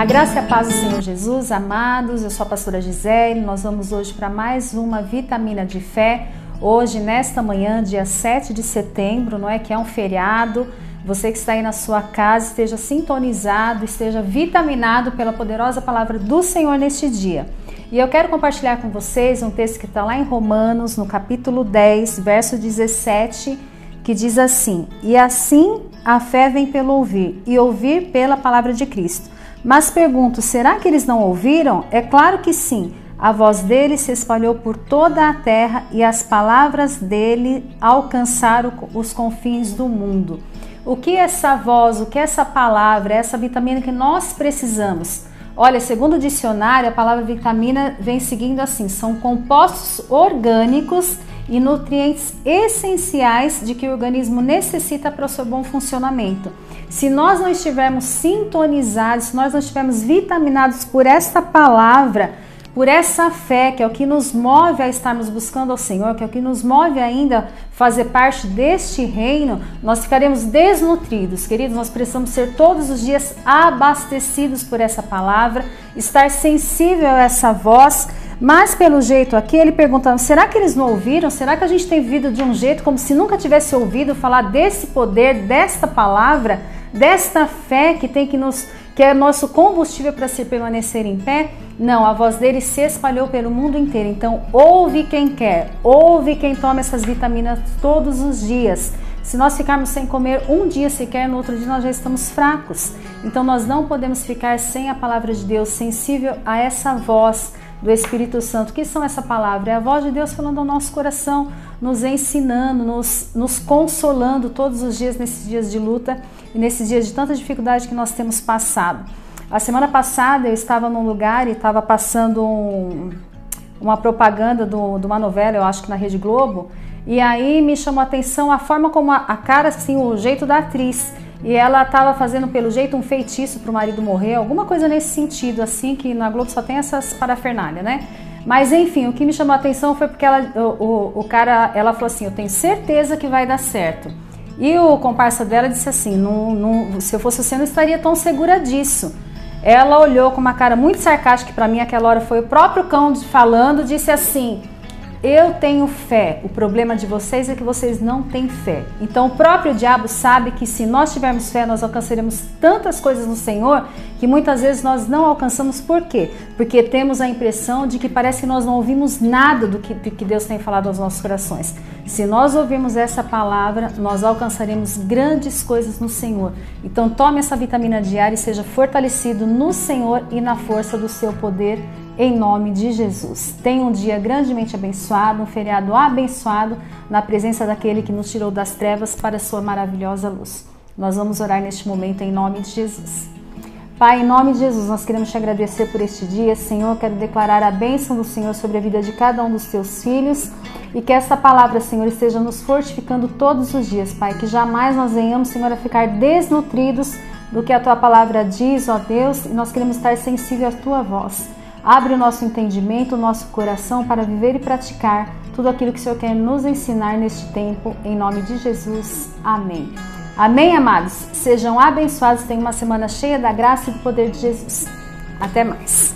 A graça e a paz do Senhor Jesus, amados, eu sou a pastora Gisele, nós vamos hoje para mais uma vitamina de fé. Hoje, nesta manhã, dia 7 de setembro, não é que é um feriado, você que está aí na sua casa esteja sintonizado, esteja vitaminado pela poderosa palavra do Senhor neste dia. E eu quero compartilhar com vocês um texto que está lá em Romanos, no capítulo 10, verso 17, que diz assim: E assim a fé vem pelo ouvir, e ouvir pela palavra de Cristo. Mas pergunto, será que eles não ouviram? É claro que sim. A voz dele se espalhou por toda a terra e as palavras dele alcançaram os confins do mundo. O que essa voz, o que essa palavra, essa vitamina que nós precisamos? Olha, segundo o dicionário, a palavra vitamina vem seguindo assim: são compostos orgânicos e nutrientes essenciais de que o organismo necessita para o seu bom funcionamento. Se nós não estivermos sintonizados, se nós não estivermos vitaminados por esta palavra, por essa fé, que é o que nos move a estarmos buscando ao Senhor, que é o que nos move ainda fazer parte deste reino, nós ficaremos desnutridos. Queridos, nós precisamos ser todos os dias abastecidos por essa palavra, estar sensível a essa voz mas pelo jeito aqui, ele perguntando: será que eles não ouviram? Será que a gente tem vivido de um jeito como se nunca tivesse ouvido falar desse poder, desta palavra, desta fé que tem que nos que é nosso combustível para se permanecer em pé? Não, a voz dele se espalhou pelo mundo inteiro. Então, ouve quem quer, ouve quem toma essas vitaminas todos os dias. Se nós ficarmos sem comer um dia sequer, no outro dia nós já estamos fracos. Então, nós não podemos ficar sem a palavra de Deus, sensível a essa voz do Espírito Santo. Que são essa palavra? É a voz de Deus falando ao nosso coração, nos ensinando, nos, nos consolando todos os dias nesses dias de luta e nesses dias de tanta dificuldade que nós temos passado. A semana passada eu estava num lugar e estava passando um, uma propaganda do, de uma novela, eu acho que na Rede Globo, e aí me chamou a atenção a forma como a, a cara, assim, o jeito da atriz e ela estava fazendo pelo jeito um feitiço para o marido morrer, alguma coisa nesse sentido, assim, que na Globo só tem essas parafernália, né? Mas enfim, o que me chamou a atenção foi porque ela, o, o, o cara, ela falou assim: Eu tenho certeza que vai dar certo. E o comparsa dela disse assim: não, não, Se eu fosse você, não estaria tão segura disso. Ela olhou com uma cara muito sarcástica, para mim, aquela hora foi o próprio cão falando, disse assim: eu tenho fé. O problema de vocês é que vocês não têm fé. Então o próprio diabo sabe que se nós tivermos fé, nós alcançaremos tantas coisas no Senhor que muitas vezes nós não alcançamos. Por quê? Porque temos a impressão de que parece que nós não ouvimos nada do que, do que Deus tem falado aos nossos corações. Se nós ouvirmos essa palavra, nós alcançaremos grandes coisas no Senhor. Então tome essa vitamina diária e seja fortalecido no Senhor e na força do seu poder em nome de Jesus. Tenha um dia grandemente abençoado, um feriado abençoado na presença daquele que nos tirou das trevas para a sua maravilhosa luz. Nós vamos orar neste momento em nome de Jesus. Pai, em nome de Jesus, nós queremos te agradecer por este dia. Senhor, quero declarar a bênção do Senhor sobre a vida de cada um dos teus filhos e que essa palavra, Senhor, esteja nos fortificando todos os dias, Pai. Que jamais nós venhamos, Senhor, a ficar desnutridos do que a tua palavra diz, ó Deus, e nós queremos estar sensíveis à tua voz. Abre o nosso entendimento, o nosso coração para viver e praticar tudo aquilo que o Senhor quer nos ensinar neste tempo, em nome de Jesus. Amém. Amém, amados? Sejam abençoados, tenham uma semana cheia da graça e do poder de Jesus. Até mais.